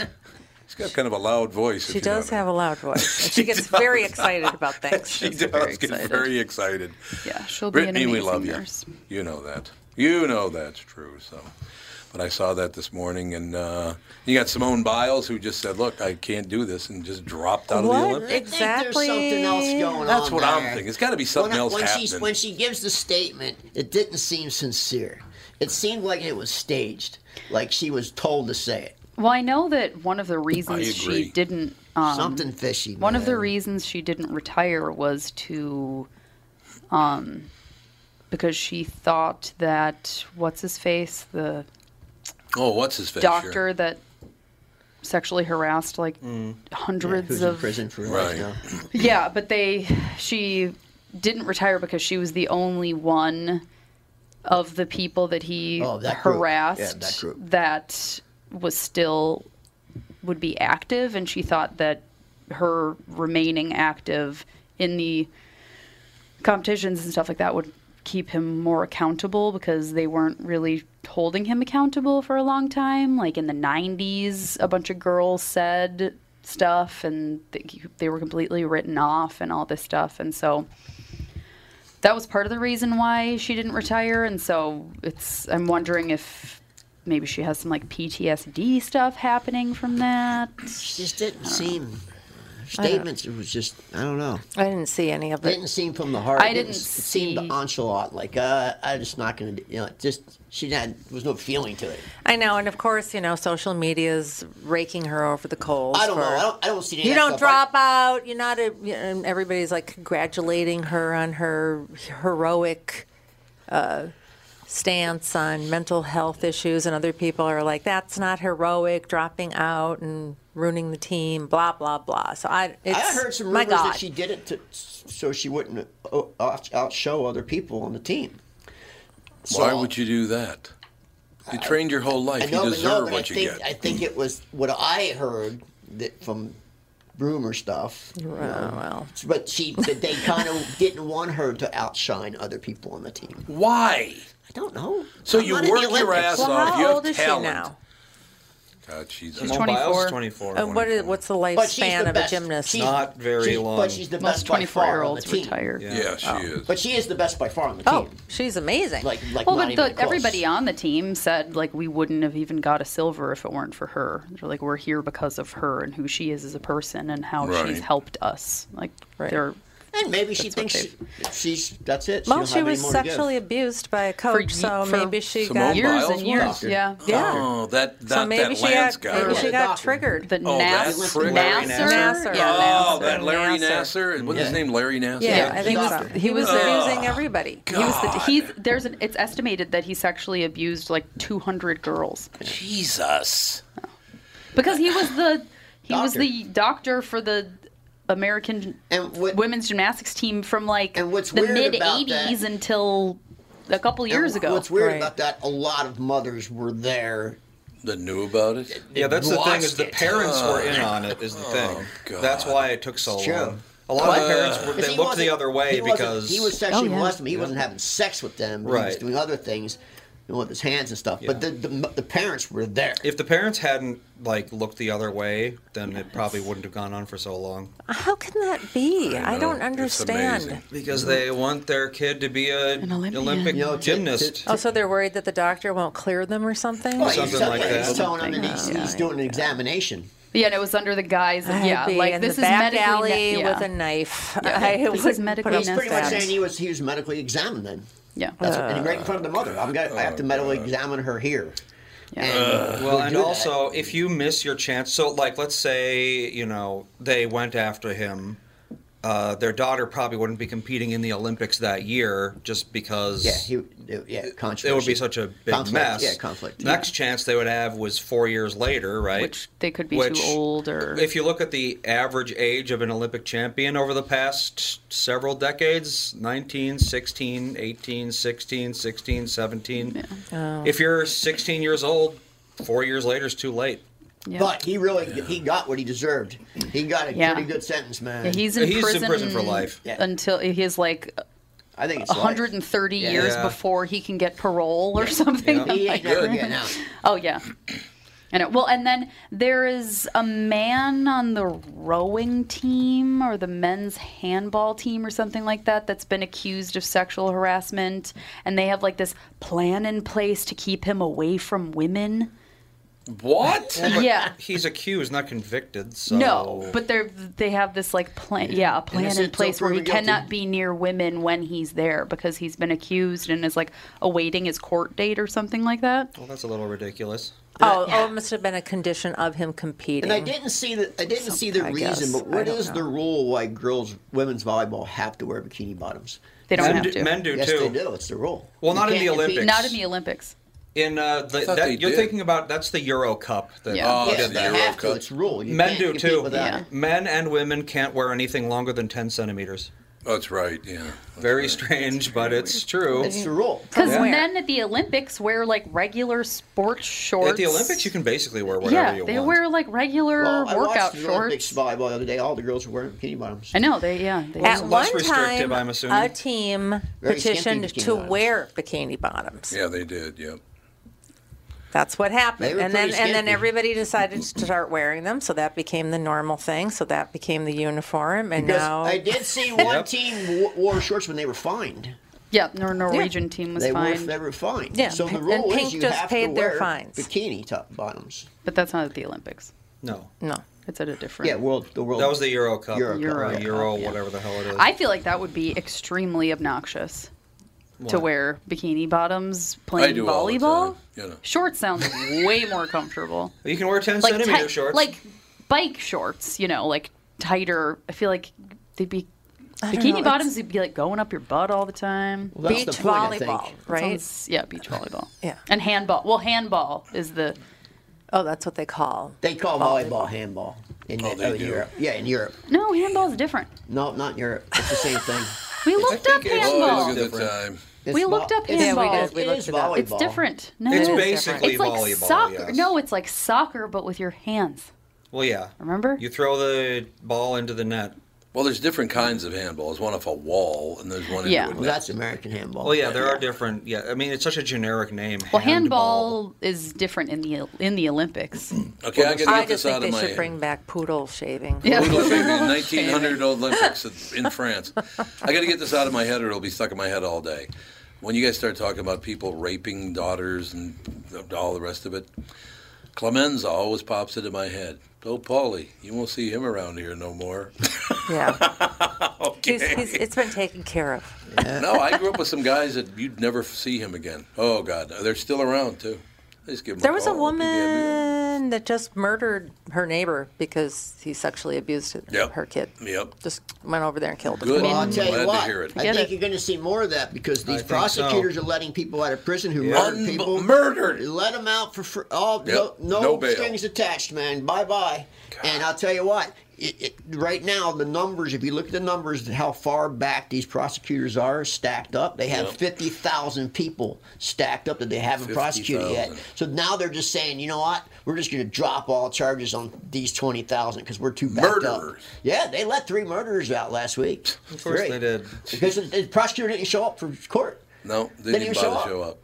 She's got kind of a loud voice. if She you know does what I have a loud voice. And She she gets does. very excited about things. She She's does very get excited. very excited. Yeah, she'll be an Brittany, we amazing love nurse. you. You know that. You know that's true. So, but I saw that this morning, and uh, you got Simone Biles who just said, "Look, I can't do this," and just dropped out of the What? Olympics. I think Exactly. there's something else going That's on what I'm thinking. It's got to be something when, else when happening. She, when she gives the statement, it didn't seem sincere. It seemed like it was staged, like she was told to say it. Well, I know that one of the reasons she didn't. Um, Something fishy. One of the reasons she didn't retire was to, um, because she thought that what's his face, the oh, what's his face? doctor Sure. that sexually harassed like mm. Yeah, hundreds who's in of prison for Right. life now. yeah, but they she didn't retire because she was the only one of the people that he Oh, that group. harassed Yeah, that group. that was still would be active and she thought that her remaining active in the competitions and stuff like that would keep him more accountable because they weren't really holding him accountable for a long time. Like in the 90s, a bunch of girls said stuff and they were completely written off and all this stuff. And so that was part of the reason why she didn't retire. And so it's, I'm wondering if maybe she has some like PTSD stuff happening from that. She just didn't seem. Statements. It was just. I don't know. I didn't see any of It it. didn't seem from the heart. I It didn't It seemed nonchalant. Like uh, I'm just not going to. You know, just she had. There was no feeling to it. I know, and of course, you know, social media is raking her over the coals. I don't for, know. I don't. I don't see any You don't drop out. You're not a. You know, everybody's like congratulating her on her heroic uh, stance on mental health issues, and other people are like, "That's not heroic, dropping out and ruining the team." Blah blah blah. So I, it's, I heard some my rumors God. that she did it to, so she wouldn't uh, out- outshow other people on the team. Why would you do that? You trained your whole life. I know, you deserve no, what I you think get. I think it was what I heard that from rumor stuff. you know. well. but she, but they kind of didn't want her to outshine other people on the team. Why? I don't know. So I'm you not in work your Olympics. ass Well, off. how you have old is she talent. now? God, she's She's Simone Biles uh, is 24. And what is what's the But she's lifespan the of best. a gymnast? She's- Not very she's- long. But she's the Most best by 24 far year on olds the team. retire. Yeah, she oh. is. But she is the best by far on the oh, team. Oh, she's amazing. Like, like well, not but even the, close. everybody on the team said like we wouldn't have even got a silver if it weren't for her. They're like we're here because of her and who she is as a person and how Right. she's helped us. Like they're And maybe she That's thinks she, she's that's it. well, don't she was more to give. sexually abused by a coach, ye- so for maybe she Simone got years Biles and years. was? Yeah. Oh, yeah. Oh, that that, so maybe that she Lance got guy. maybe she got doctor. triggered. The Oh, that Nas- frick. Larry Nassar. Nassar. Yeah, Oh, that Larry Nassar. Nassar. Wasn't his name Larry Nassar? Yeah, Yeah, I think doctor. so. He was Ugh. abusing everybody. He was the, he's there's an it's estimated that he sexually abused like 200 girls Jesus. because he was the he was the doctor for the American And what- women's gymnastics team from like And what's the mid 80s that- until a couple And years ago. What's weird Right. about that? A lot of mothers were there. That knew about it. Yeah, that's the thing is the it. parents were in oh. on it. Is the oh, thing. God. That's why it took so It's true. long. A lot of the parents uh, were, 'Cause they looked the other way he because he was sexually Oh, yeah. molesting. He wasn't having sex with them. but He was doing other things you know, with his hands and stuff. But the, the the parents were there. if the parents hadn't like looked the other way, then it probably wouldn't have gone on for so long. How can that be? I, know. don't understand. amazing. Because they want their kid to be a An Olympian. Olympic You know, to- gymnast. to- Oh, so they're worried that the doctor won't clear them or something? Well, Something he's, like yeah, that. he's telling him that he's, Something. he's doing an examination. yeah, and it was under the guise of I'd yeah, be like in this the is back medically alley ne- yeah. with a knife. Yeah, I this is wouldn't medically He's pretty much saying he was he was medically examined then. Yeah. That's what, and uh, right in front of the mother. I'm gonna, I have to oh, medically examine her here. Yeah. And uh, Well, and do that. also, if you miss your chance, so like, let's say you know they went after him, uh, their daughter probably wouldn't be competing in the Olympics that year just because yeah, he, yeah, controversy. it would be such a big Conflict, mess. yeah, conflict. Next chance they would have was four years later, right? Which they could be Which, too old or If you look at the average age of an Olympic champion over the past several decades 19, 16, 18, 16, 16, 17. Oh. If you're 16 years old, four years later is too late. Yeah. But he really he got what he deserved. He got a Yeah. pretty good sentence, man. Yeah, he's in He's in prison, prison for life. Until he's like I think it's life. 130 Yeah. years Yeah. before he can get parole or something. Yeah. He ain't never that. getting out. Oh yeah. And it, well, and then there is a man on the rowing team or the men's handball team or something like that that's been accused of sexual harassment, and they have like this plan in place to keep him away from women. What? yeah. He's accused, not convicted. So No, but they're they have this like plan, yeah, a plan in place where he guilty. cannot be near women when he's there because he's been accused and is like awaiting his court date or something like that. well, that's a little ridiculous. Oh, oh, it must have been a condition of him competing. And I didn't see the I didn't see the I reason, guess. but what is what the rule why girls women's volleyball have to wear bikini bottoms? They don't Men have do, to. men do yes, too. they do. It's the rule. Well, You not in can't the compete- Olympics. Not in the Olympics. In uh, the, that, you're did. thinking about that's the Euro Cup. That Yeah. Oh, Yeah, that's the Euro have to. Cup. It's rule. You Men do too. Yeah. Men and women can't wear anything longer than 10 centimeters. That's right. Yeah. Very strange, but it's true. It's the rule. Because From where? men at the Olympics wear like regular sports shorts. At the Olympics, you can basically wear whatever yeah, you they want. They wear like regular Well, I workout watched the Olympics shorts. volleyball the other day. All the girls were wearing bikini bottoms. I know they yeah they At less one restrictive, time, I'm assuming. a team Very petitioned to bottoms. wear bikini bottoms. Yeah, they did. Yep. That's what happened. And then pretty and then everybody decided to start wearing them, so that became the normal thing. So that became the uniform, and Because now I did see one Yep. team wore shorts when they were fined. yeah Nor- Norwegian team was They were they were fined. Yeah, So the and rule Pink is you just have paid to their wear fines. bikini top bottoms. but that's not at the Olympics. no. no. It's at a different. Yeah, world the world. That was the Euro Cup. Euro Cup, Euro Or Cup, Euro, yeah. whatever the hell it is. I feel like that would be extremely obnoxious to wear bikini bottoms I playing do all the volleyball. time. You know. Shorts sounds way more comfortable. you can wear 10 Like centimeter tight- shorts. like bike shorts, you know, like tighter. I feel like they'd be Bikini know, bottoms, you'd be like going up your butt all the time. Well, Beach the point, volleyball, right? Sounds- yeah, beach volleyball. Yeah. And handball. Well, handball is the. Oh, that's what they call. They call volleyball handball in, Oh, uh, they in. Europe. Yeah, in Europe. No, handball is different. No, not in Europe. It's the same thing. We looked up handball. look at the time. We looked up it's- handball. Yeah, we did. We looked it up. It's different. No, It's it is basically different. it's like volleyball, Soccer. yes. No, it's like soccer, but with your hands. Well, yeah. Remember? You throw the ball into the net. Well, there's different kinds of handballs. One off a wall, and there's one Yeah. into a Well, that's American handball. Well, yeah, there are different. Yeah, I mean, it's such a generic name. Well, handball is different in the in the Olympics. Okay, I gotta I get this just think out they of my should bring back poodle shaving. Yeah. Poodle shaving 1900 Olympics in France. I got to get this out of my head, or it'll be stuck in my head all day. When you guys start talking about people raping daughters and all the rest of it, Clemenza always pops into my head. Oh, Paulie, you won't see him around here no more. Yeah. okay. He's, he's, it's been taken care of. no, I grew up with some guys that you'd never see him again. Oh God, they're still around too. I just give 'em There was a woman that just murdered her neighbor because he sexually abused Yep. her kid. Yep. Just went over there and killed him. Good. Well, I'll tell you what. I think it. you're going to see more of that because these think so. prosecutors are letting people out of prison who Yeah. murdered people. Murdered. Let them out for free. Oh, Yep. no, no, No strings attached, man. Bye bye. And I'll tell you what. It, it, right now, the numbers, if you look at the numbers, how far back these prosecutors are stacked up, they have Yep. 50,000 people stacked up that they haven't prosecuted yet. So now they're just saying, you know what? We're just going to drop all charges on these 20,000 because we're too backed up. Murderers. Yeah, they let three murderers out last week. Of course Three. they did. Because the, the prosecutor didn't show up for court. No, they Then didn't you bother show up. show up.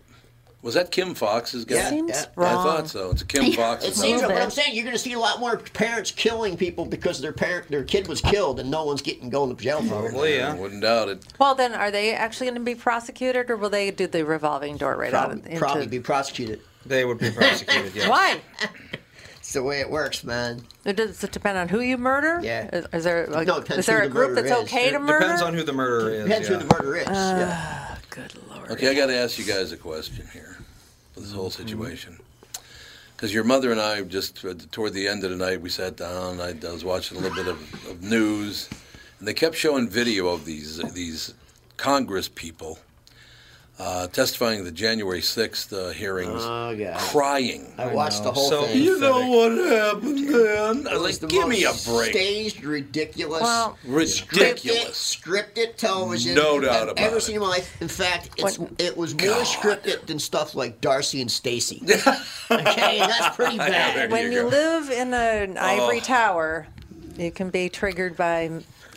Was that Kim Foxx's guy? Yeah, Seems I wrong. thought so. It's a Kim Foxx. It seems little like what. I'm saying. You're going to see a lot more parents killing people because their parent, their kid was killed, and no one's getting going to jail for it. Well, yeah. Wouldn't doubt it. Well, then, are they actually going to be prosecuted, or will they do the revolving door right out Probably, into? probably be prosecuted. They would be prosecuted. Yes. Why? It's the way it works, man. It Does it depend on who you murder? Yeah. Is, is there like, No, it depends is there who a the group that's is. okay to murder? depends on who the murderer is. Depends yeah. who the murderer is. yeah. Ah, good lord. Okay, I got to ask you guys a question here for this whole situation. Because your mother and I just uh, toward the end of the night we sat down. I, I was watching a little bit of, of news, and they kept showing video of these these Congress people uh, testifying at the January sixth uh, hearings, Oh, God. crying. I watched the whole So- thing. You know what happened then? I It was was the like, give me a most break. Staged, ridiculous, Well, Ridiculous. scripted, scripted television. No doubt I've about ever it. seen in my life. In fact, it's, What- it was more God. scripted than stuff like Darcy and Stacy. okay, that's pretty Yeah, bad. there when you you, go. live in an ivory Oh. tower, you can be triggered by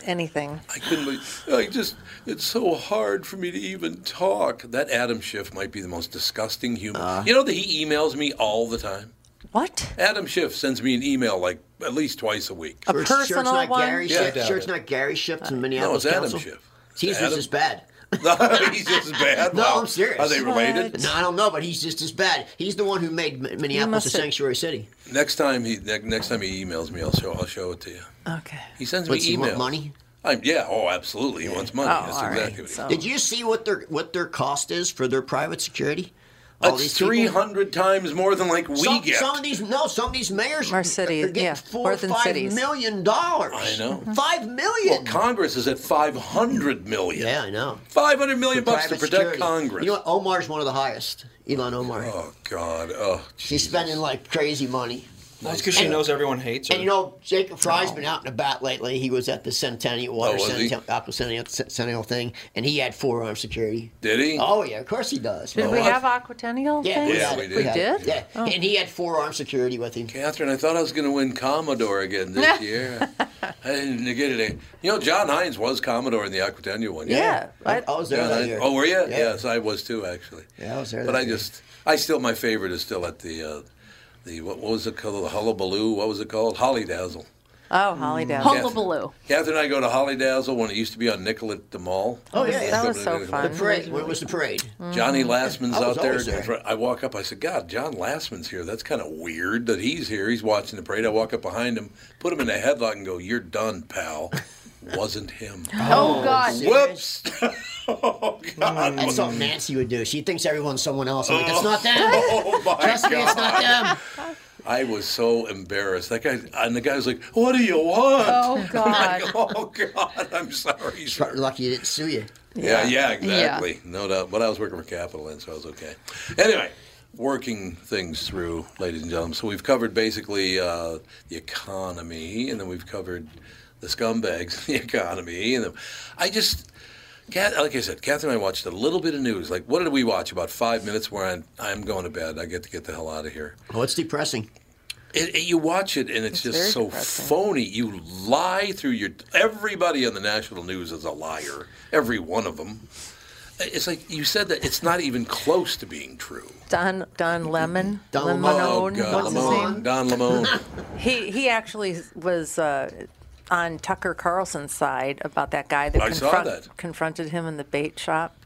anything. I couldn't believe. I just. It's so hard for me to even talk. That Adam Schiff might be the most disgusting human. Uh. you know that he emails me all the time. What? Adam Schiff sends me an email like at least twice a week. A Sure, sure it's personal not one? Gary Yeah, Schiff. Sure, it's not Gary Schiff from No, Minneapolis it's Adam Council. Schiff. He's Adam- just as bad. No, he's just as bad. No, Wow. I'm serious. Are they related? No, I don't know, but he's just as bad. He's the one who made M- Minneapolis a have- sanctuary city. Next time he ne- next time he emails me, I'll show I'll show it to you. Okay. He sends What's me he emails. want money? I'm, yeah. Oh, absolutely. He wants money. Oh, That's all right. exactly what he So- Did you see what their what their cost is for their private security? All That's three hundred times more than like we some, get. some of these no, some of these mayors Our cities, are getting yeah, four more or than five cities. million dollars. I know. Mm-hmm. Five million. Well, Congress is at five hundred million. yeah, I know. Five hundred million For bucks to protect security. Congress. You know what? Omar's one of the highest. Ilhan Omar. Oh God! Oh, She's spending like crazy money. Well, it's because she And- knows everyone hates her. And you know, Jacob Frey's been out and about lately. He was at the Centennial Water Oh. Centennial, Aqua Centennial, Centennial thing, and he had forearm security. did he? Oh yeah, of course he does. Did Oh, we what? have Aquatennial Yeah, things? Yeah, had we it. did. We had did? Yeah, Oh. and he had forearm security with him. Catherine, I thought I was going to win Commodore again this year. I didn't get it. You know, John Hines was Commodore in the Aquatennial one. Yeah. I, I was there that year. Oh, were you? Yeah. Yes, I was too, actually. Yeah, I was there But that I year. just, I still, my favorite is still at the, uh, the what, what was it called? The Hullabaloo. What was it called? Holidazzle. Oh, Holly mm. Dazzle. Down. Hullabaloo. Catherine and I go to Holidazzle when it used to be on Nickel at the mall. Oh yeah, That was so fun. the parade. When was the parade? Mm. Johnny Lastman's I was out there. always there. I walk up. I said, "God, John Lastman's here. That's kind of weird that he's here. He's watching the parade." I walk up behind him, put him in a headlock, and go, "You're done, pal." Wasn't him. Oh, God. Whoops. oh God. That's something Nancy would do. She thinks everyone's someone else. I'm like, it's not them. Oh my Trust me, it's not God. them. I was so embarrassed. That guy and the guy was like, "What do you want?" Oh, I'm God. like, oh God! I'm sorry. sir." Lucky you didn't sue you. Yeah, yeah, Yeah. exactly. No doubt. But I was working for Capital Inn, so I was okay. Anyway, working things through, ladies and gentlemen. So we've covered basically uh, the economy, and then we've covered the scumbags, in the economy, and the, I just. Kath, like I said, Catherine and I watched a little bit of news. Like, what did we watch? About five minutes where I'm, I'm going to bed. I get to get the hell out of here. Oh, it's depressing. It, it- you watch it and it's, It's just so depressing. phony. You lie through your. Everybody on the national news is a liar. Every one of them. It's like you said that it's not even close to being true. Don Don Lemon. Don Oh, Lemonone. God. What's his Lemon. name? Don Lemon. He he actually was uh, on Tucker Carlson's side about that guy that, I saw that. confronted him in the bait shop.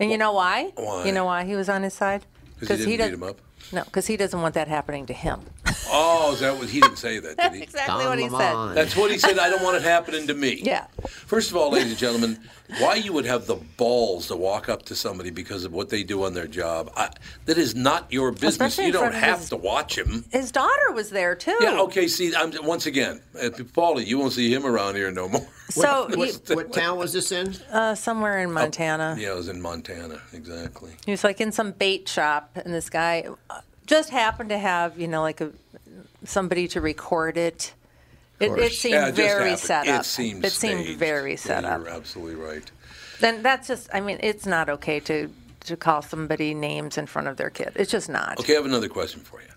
And you know why? Why? You know why he was on his side? 'Cause he didn't beat does- him up? No, because he doesn't want that happening to him. Oh, is that what he didn't say that? Did he? exactly what he said. That's what he said. I don't want it happening to me. Yeah. First of all, ladies and gentlemen, why you would have the balls to walk up to somebody because of what they do on their job? I, that is not your business. Especially you don't have his- to watch him. His daughter was there too. Yeah. Okay. See, I'm, once again, uh, Paulie, you won't see him around here no more. So what, he- what town was this in? Uh, somewhere in Montana. Yeah, it was in Montana. Exactly. He was like in some bait shop, and this guy uh, just happened to have, you know, like a somebody to record it. It, it seemed Yeah, just very happened. set up. It seemed seemed staged. very set yeah, up. You're absolutely right. Then that's just, I mean, it's not okay to to call somebody names in front of their kid. It's just not. Okay, I have another question for you.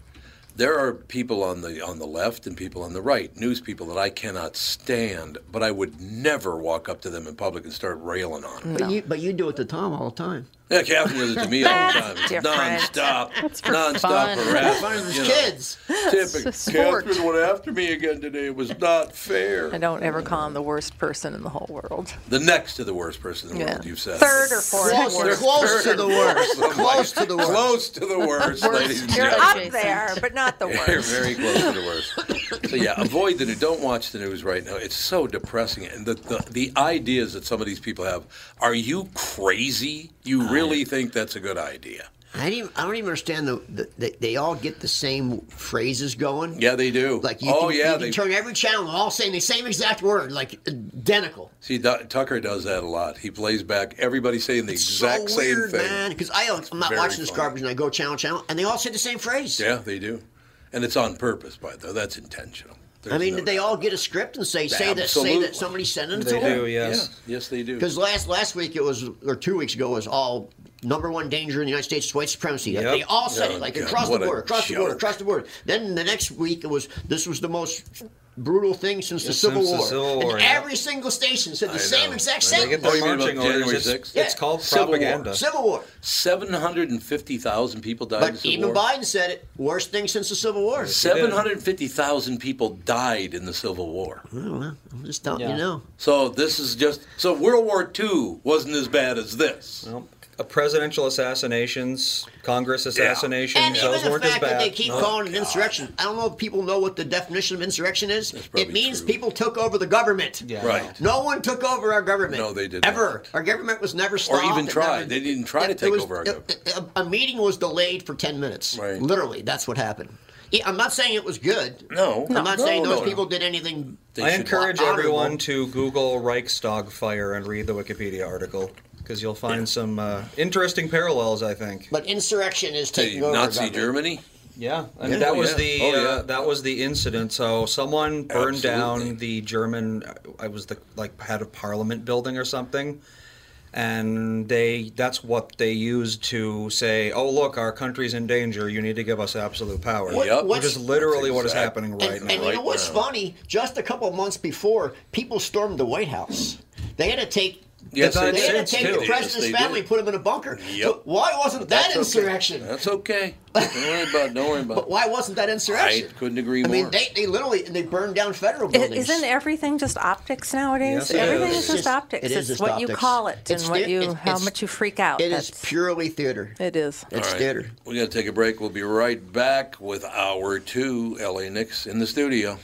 There are people on the on the left and people on the right, news people that I cannot stand, but I would never walk up to them in public and start railing on them. But you but you do it to Tom all the time. Yeah, Catherine does it to me all the time. It's different. nonstop, That's for nonstop fun. harassment. Fun with you know. kids. Typical. Sport. Catherine went after me again today. It was not fair. I don't ever call him the worst person in the whole world. The next to the worst person in the Yeah. world, you've said. Third or fourth Close- worst. close to the worst. I'm Close to the worst. Close to the worst, ladies and You're gentlemen. up there, but not the worst. You're very close to the worst. So yeah, avoid the news. Don't watch the news right now. It's so depressing. And the, the the ideas that some of these people have. Are you crazy? You really think that's a good idea? I, didn't, I don't even understand the, the they, they all get the same phrases going. Yeah, they do. Like you oh can, yeah, you they turn every channel, all saying the same exact word, like identical. see. Du- Tucker does that a lot. He plays back everybody saying the exact so same weird, thing. man. Because I don't- I'm not Very watching this funny. garbage, and I go channel channel, and they all say the same phrase. Yeah, they do, and it's on purpose. By the way, that's intentional. I mean, no did they all get a script and say say that say Absolutely. that somebody's sending it They to them? do, yes. Yeah, yes, they do. Because last last week it was, or two weeks ago, was all number one danger in the United States is white supremacy. Yep. They all said Oh, it, like God, across the what a border, across the border, across the border. Then the next week it was this was the most brutal thing since the Since Civil the War. Civil War, and yeah. every single station said the I same know. exact They get Oh, you mean marching orders. January It's, 6th? it's Yeah. called Civil War. propaganda. Civil War. Seven hundred and fifty thousand people died in the But Civil even War. Biden said it. Worst thing since the Civil War. Seven hundred fifty thousand people died in the Civil War. Well, I'm just telling Yeah. you know. So this is just so World War II wasn't as bad as this. Well, uh, presidential assassinations, Congress assassinations, And those the weren't as fact that bad. they keep No. calling it insurrection. I don't know if people know what the definition of insurrection is. It means true. people took over the government. Yeah, Right. No one took over our government. No, they did Ever. not. Our government was never stopped. Or even tried. never- They didn't try to It- it take was- over our government. it- A, a meeting was delayed for 10 minutes. Right. Literally, that's what happened. I'm not saying it was good. No. I'm not No, saying those no. people did anything. They I encourage everyone to Google Reichstag fire and read the Wikipedia article because you'll find some uh, interesting parallels. I think. But insurrection is to taking over Nazi government. Germany. Yeah, I mean Yeah. that Oh, was yeah. the Oh, uh, that was the incident. So someone burned Absolutely. down the German. I was the like head of parliament building or something, and they that's what they used to say, "Oh look, our country's in danger. You need to give us absolute power." What- Yep. Which is literally what is Exact- happening right and, now. and you know what's now. funny? Just a couple of months before, people stormed the White House. They had to take. Yes, they, they had did, to take too. the president's they family, did. put him in a bunker. Yep. So why wasn't that That's okay. insurrection? That's okay. Don't worry about. it. Don't worry about. But why wasn't that insurrection? I insurrection? couldn't agree more. I mean, they, they literally they burned down federal buildings. Isn't everything just optics nowadays? Yes, Everything is. is just It's- optics. it is it's just what you call it It's and what you, it's- how much you freak out. It is That's- purely theater. It is. It's All right. theater. We got to take a break. We'll be right back with hour two. La Nix in the studio.